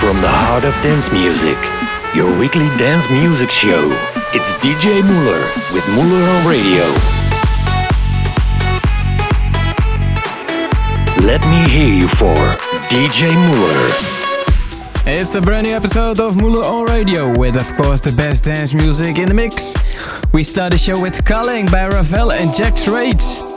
From the heart of dance music, your weekly dance music show. It's DJ MauLr with MauLr on Radio. Let me hear you for DJ MauLr. It's a brand new episode of MauLr on Radio with, of course, the best dance music in the mix. We start the show with Calling by Ravell and Jack Trades.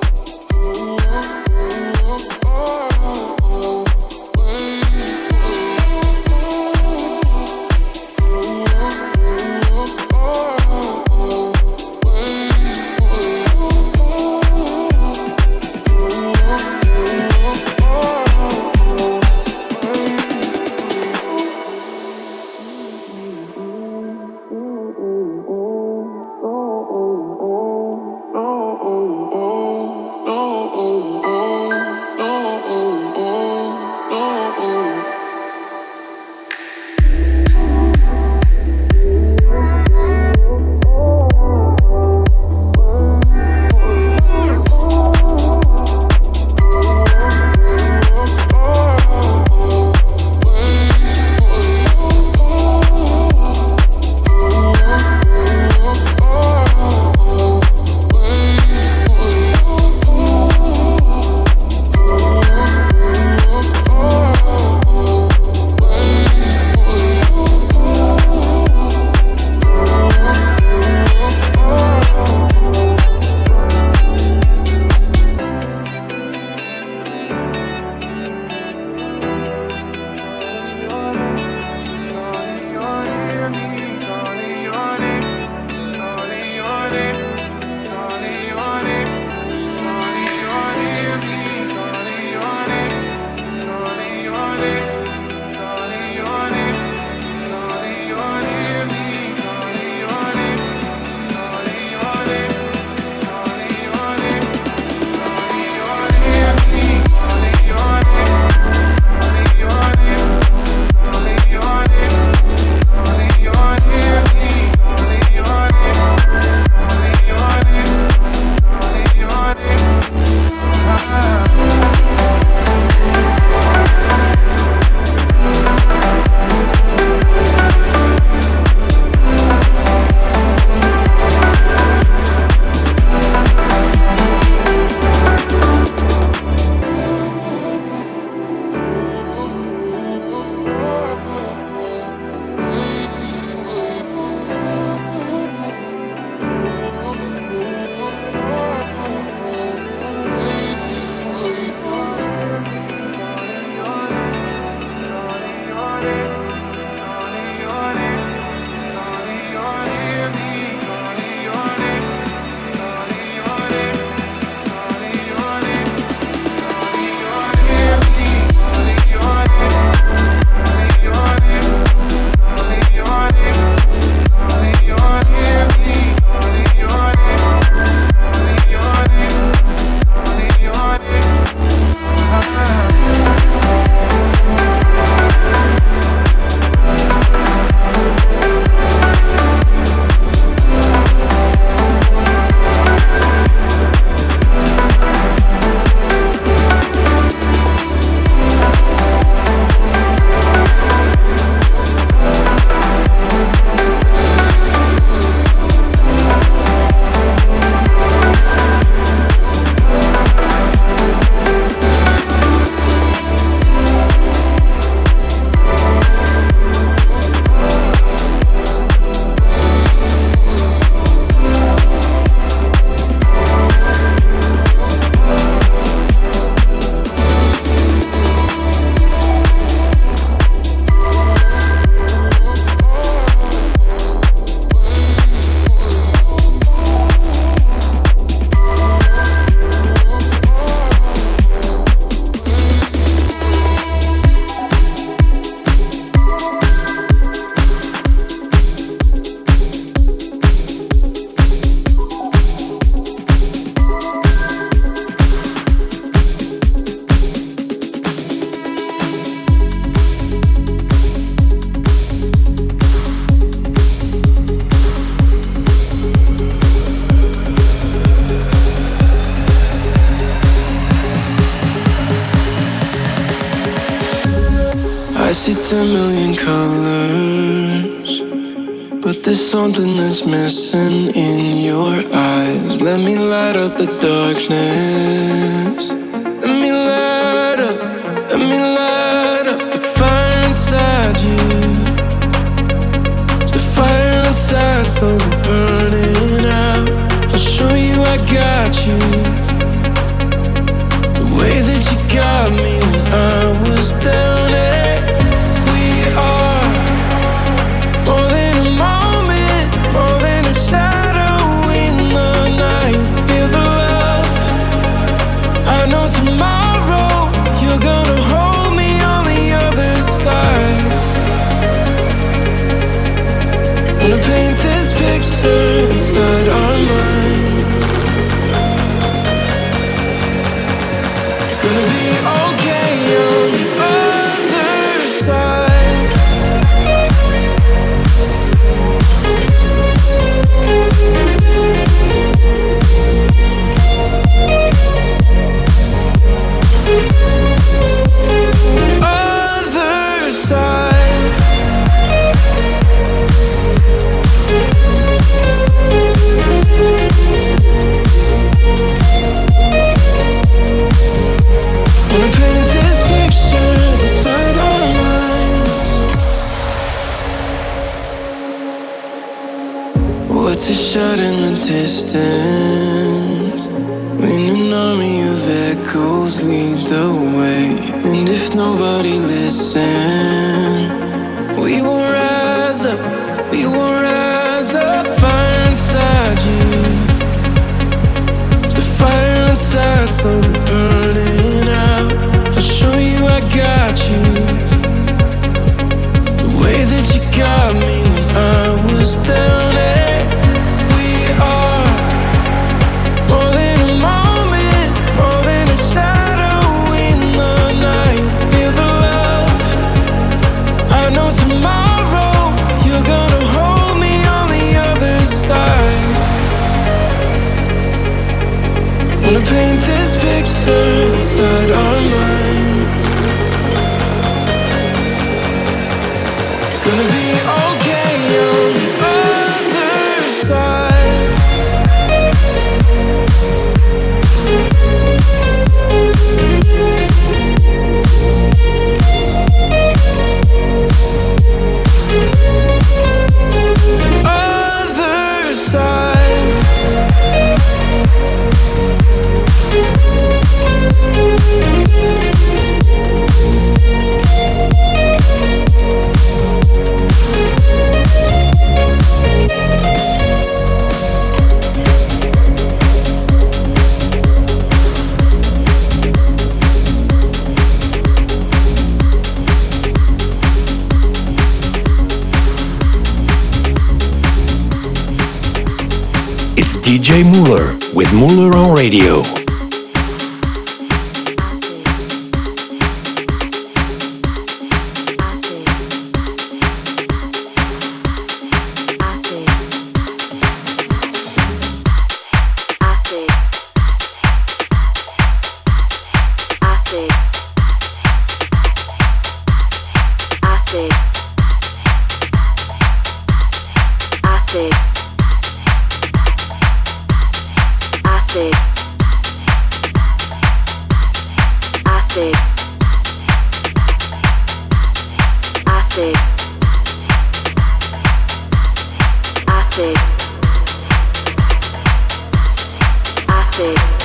All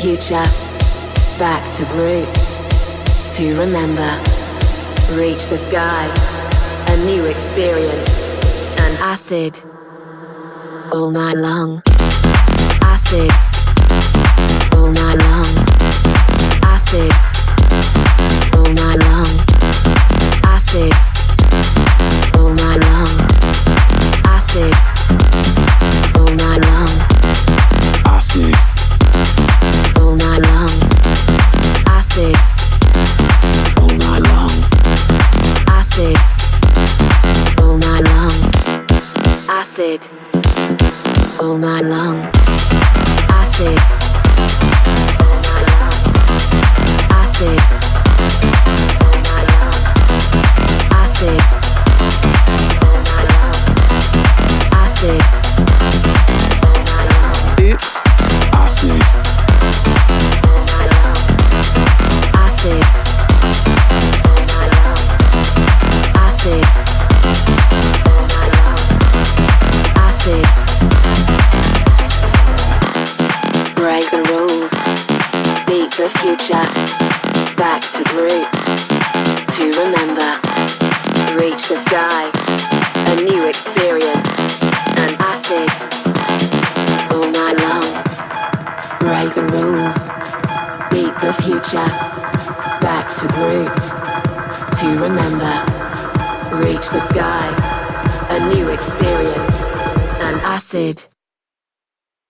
future, back to the roots, to remember, reach the sky, a new experience, an acid, all night long, acid, all night long, acid, all night long, acid.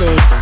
music.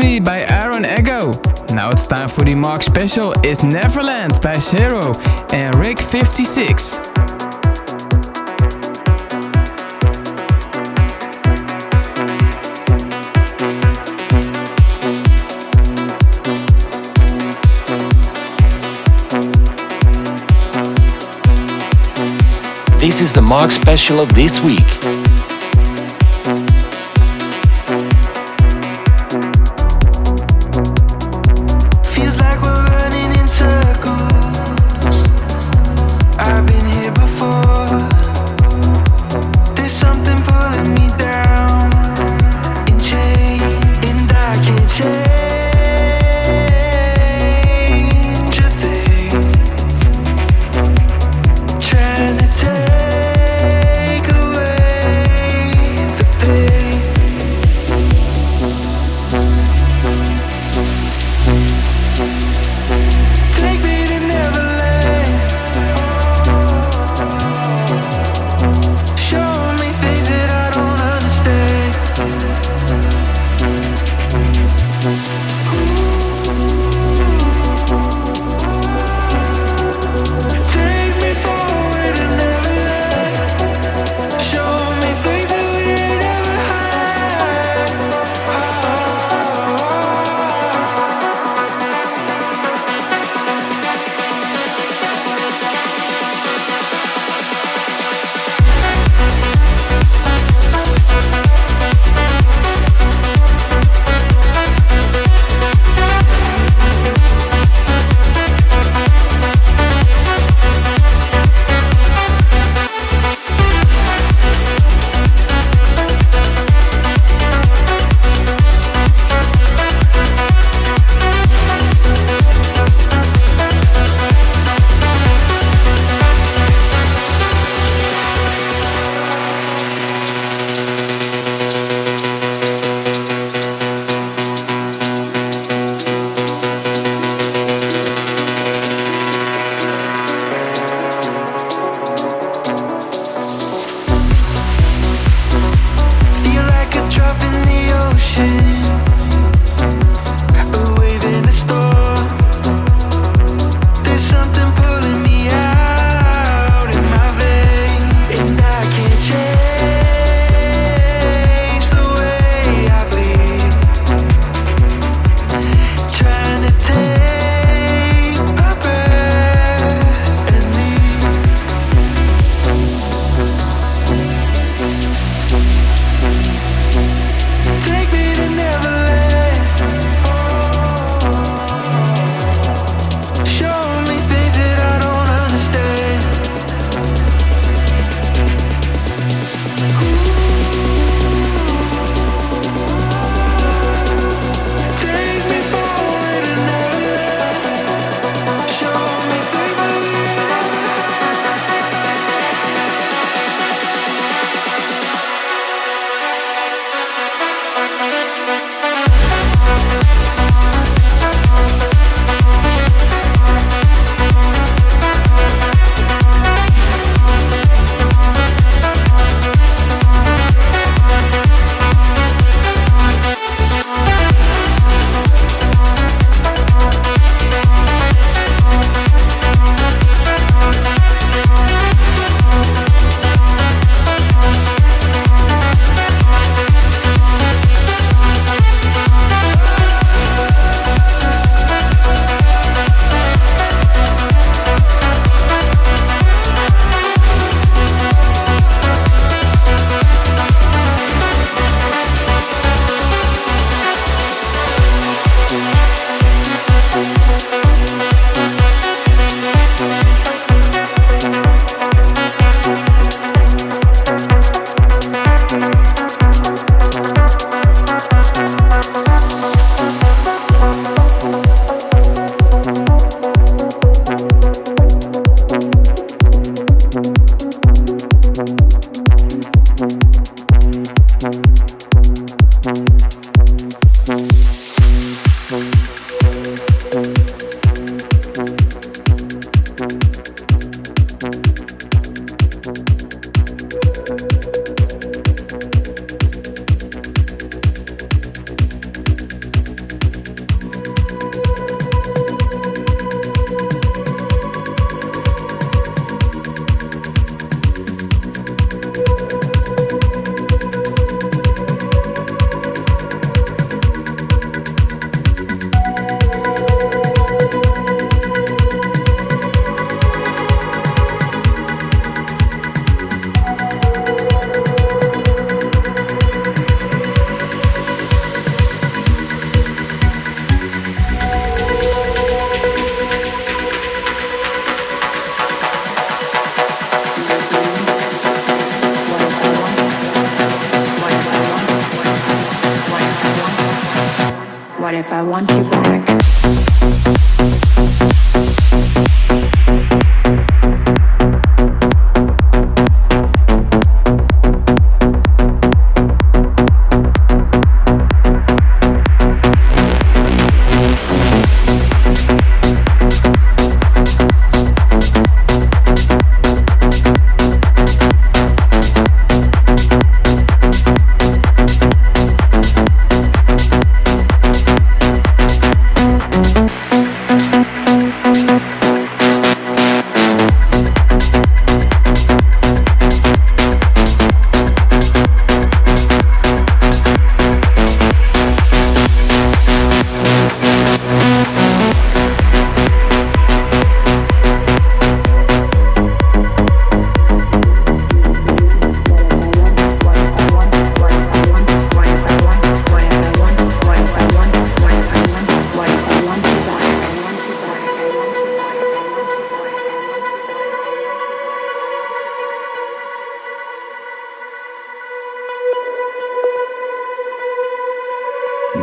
Me by Aaron Echo. Now it's time for the Mark special is Neverland by Zero and Rico 56. This is the Mark special of this week.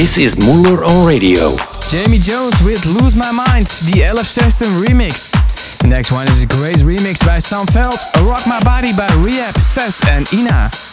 This is MauLr on Radio. Jamie Jones with Lose My Mind, the LF System remix. The next one is a great remix by Sam Feldt, Rock My Body by R3HAB, Sash and INNA.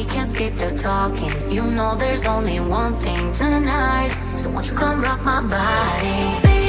we can skip the talking. You know there's only one thing tonight. So won't you come rock my body?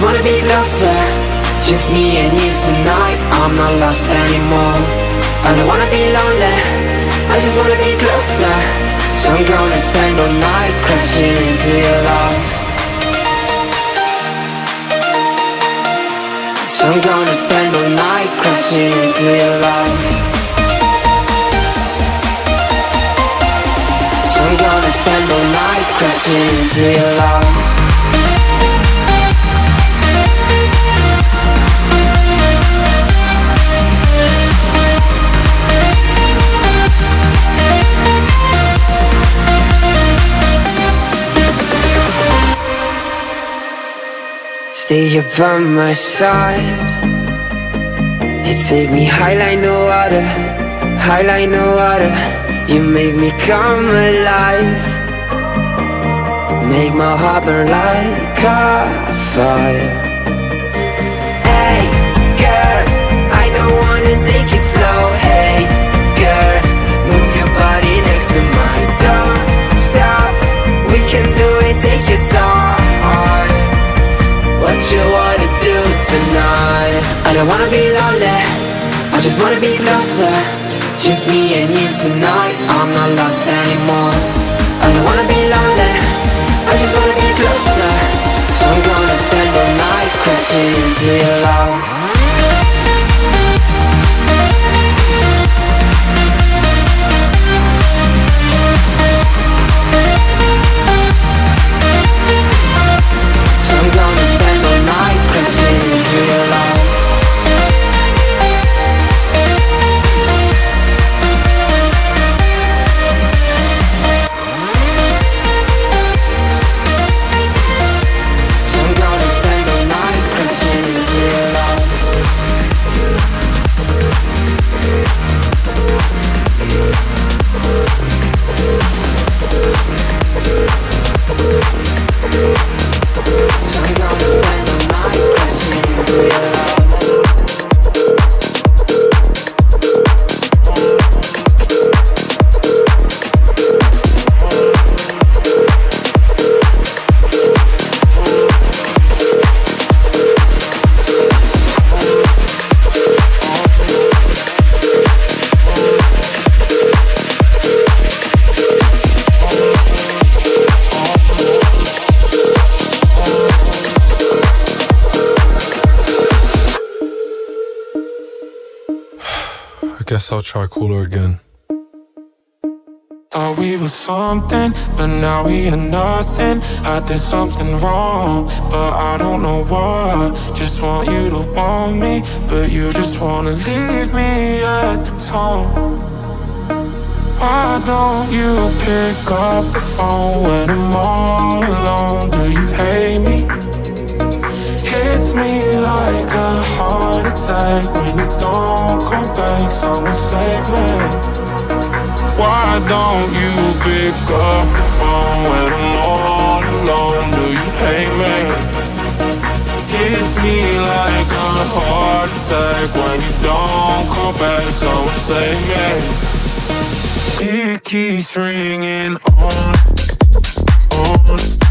I wanna be closer. Just me and you tonight I'm not lost anymore. I don't wanna be lonely I just wanna be closer. So I'm gonna spend all night Crashing into your love. So I'm gonna spend all night Crashing into your love. So I'm gonna spend all night Crashing into your love. Stay here by my side. You take me high like no water, high like no water. You make me come alive. Make my heart burn like a fire. You wanna do tonight? I don't wanna be lonely. I just wanna be closer. Just me and you tonight. I'm not lost anymore. I don't wanna be lonely. I just wanna be closer. So I'm gonna spend the night crashing into your love. Cooler again. Thought we were something, but now we are nothing. I did something wrong, but I don't know what. Just want you to want me, but you just wanna leave me at the tone. Why don't you pick up the phone when I'm all alone? Do you hate me? Hits me like a heart attack when you don't come back. Someone save me. Why don't you pick up the phone when I'm all alone? Do you hate me? Hits me like a heart attack when you don't come back. Someone save me. It keeps ringing on, on.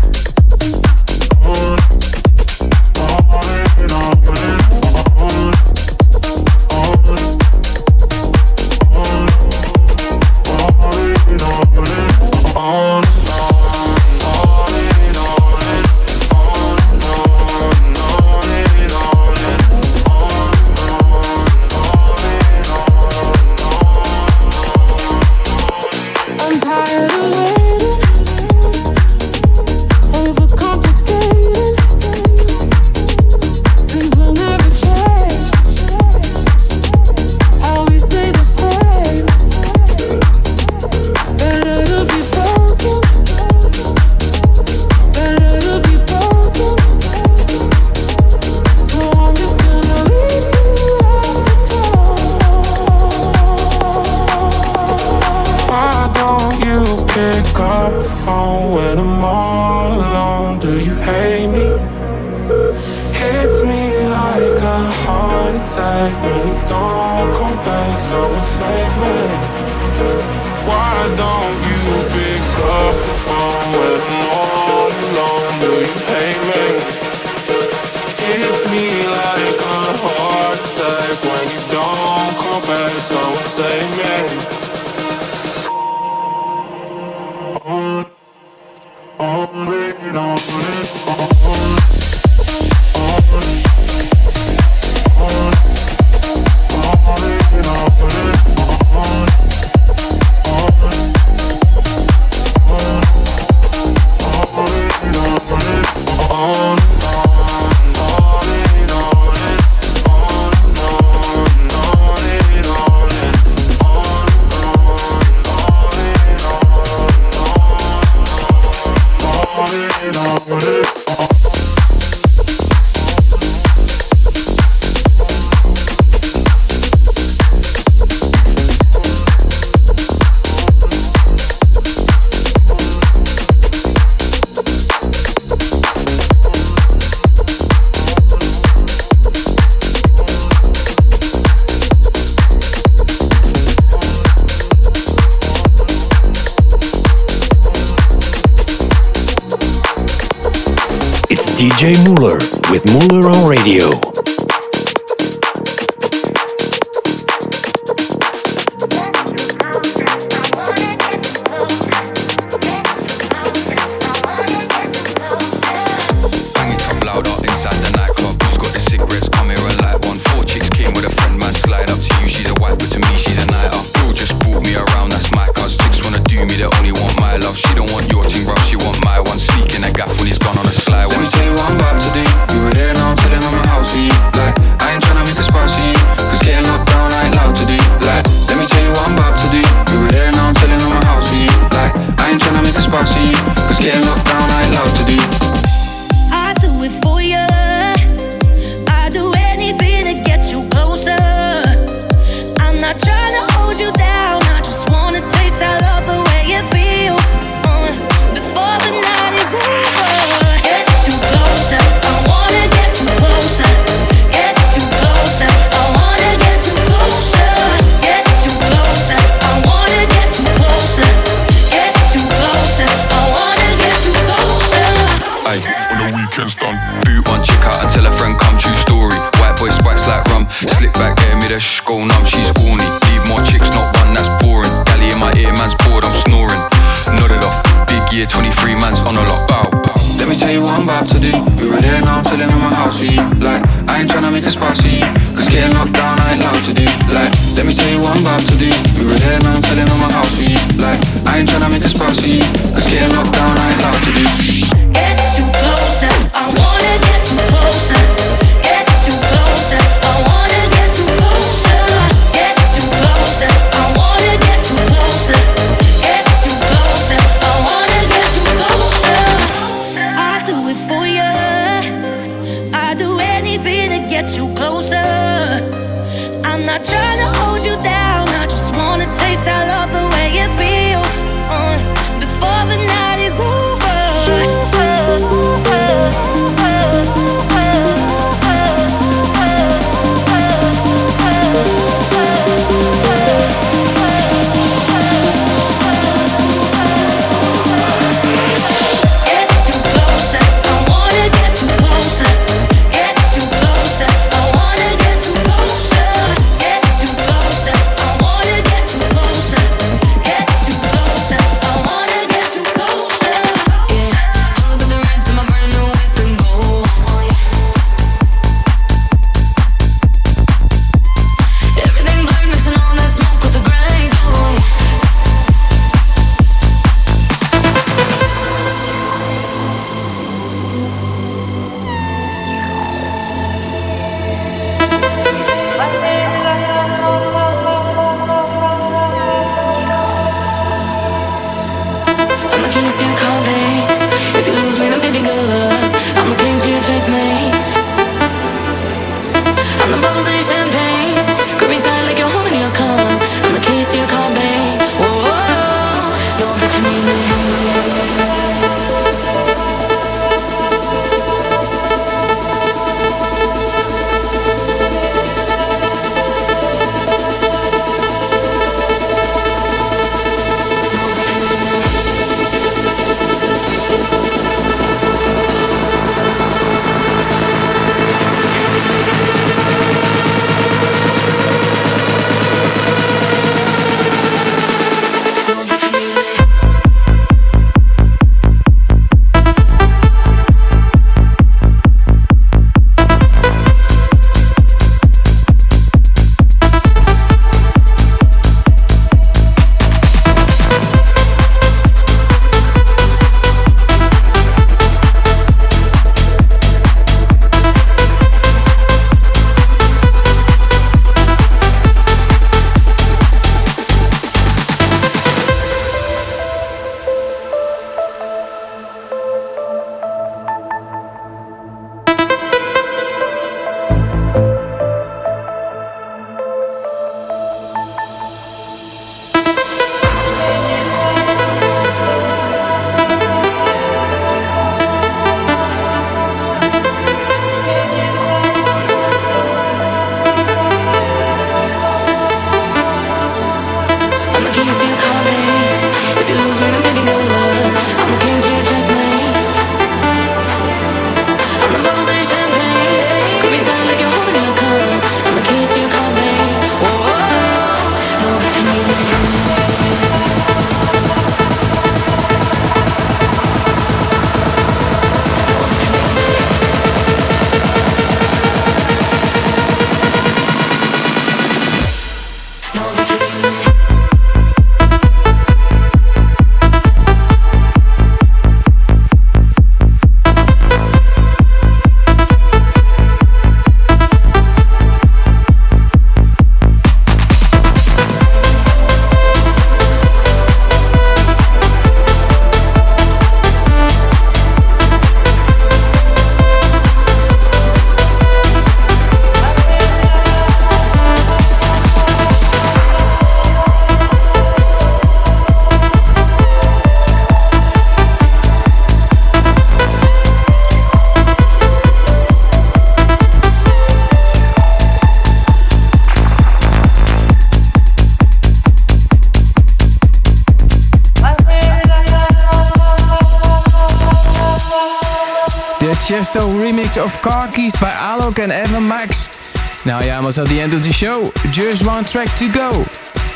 Almost at the end of the show. Just one track to go.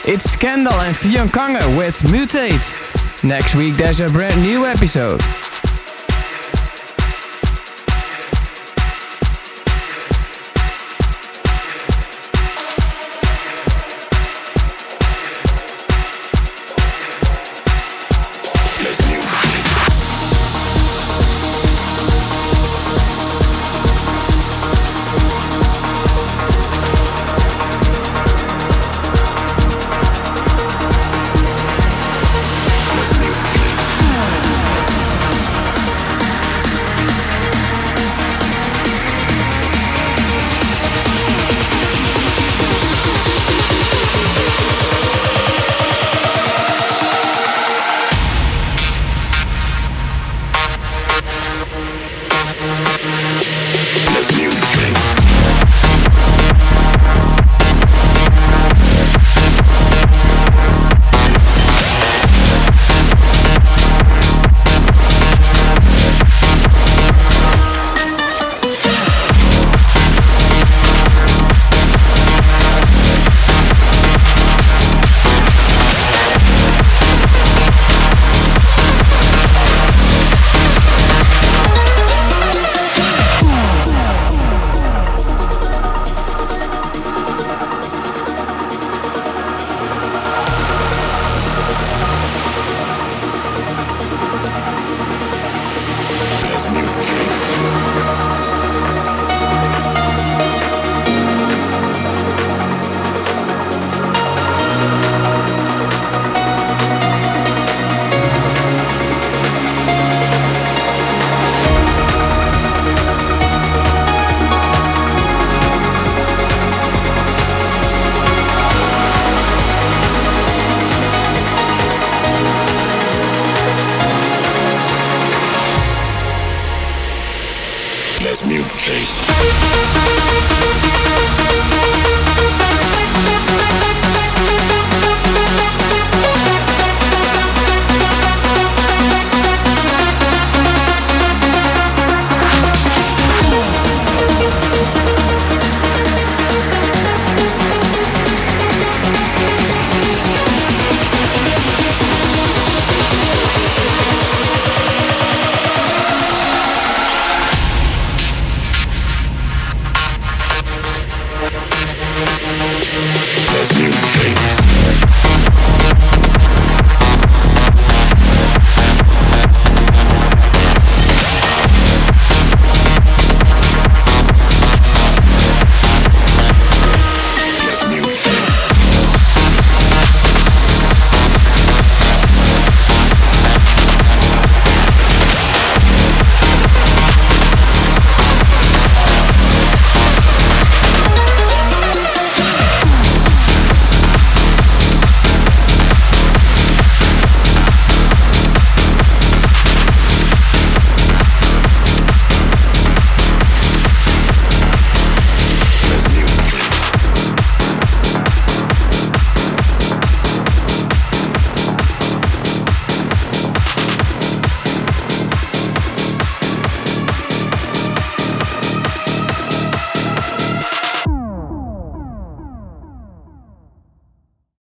It's SCNDL and Vion Konger with Mutate. Next week there's a brand new episode.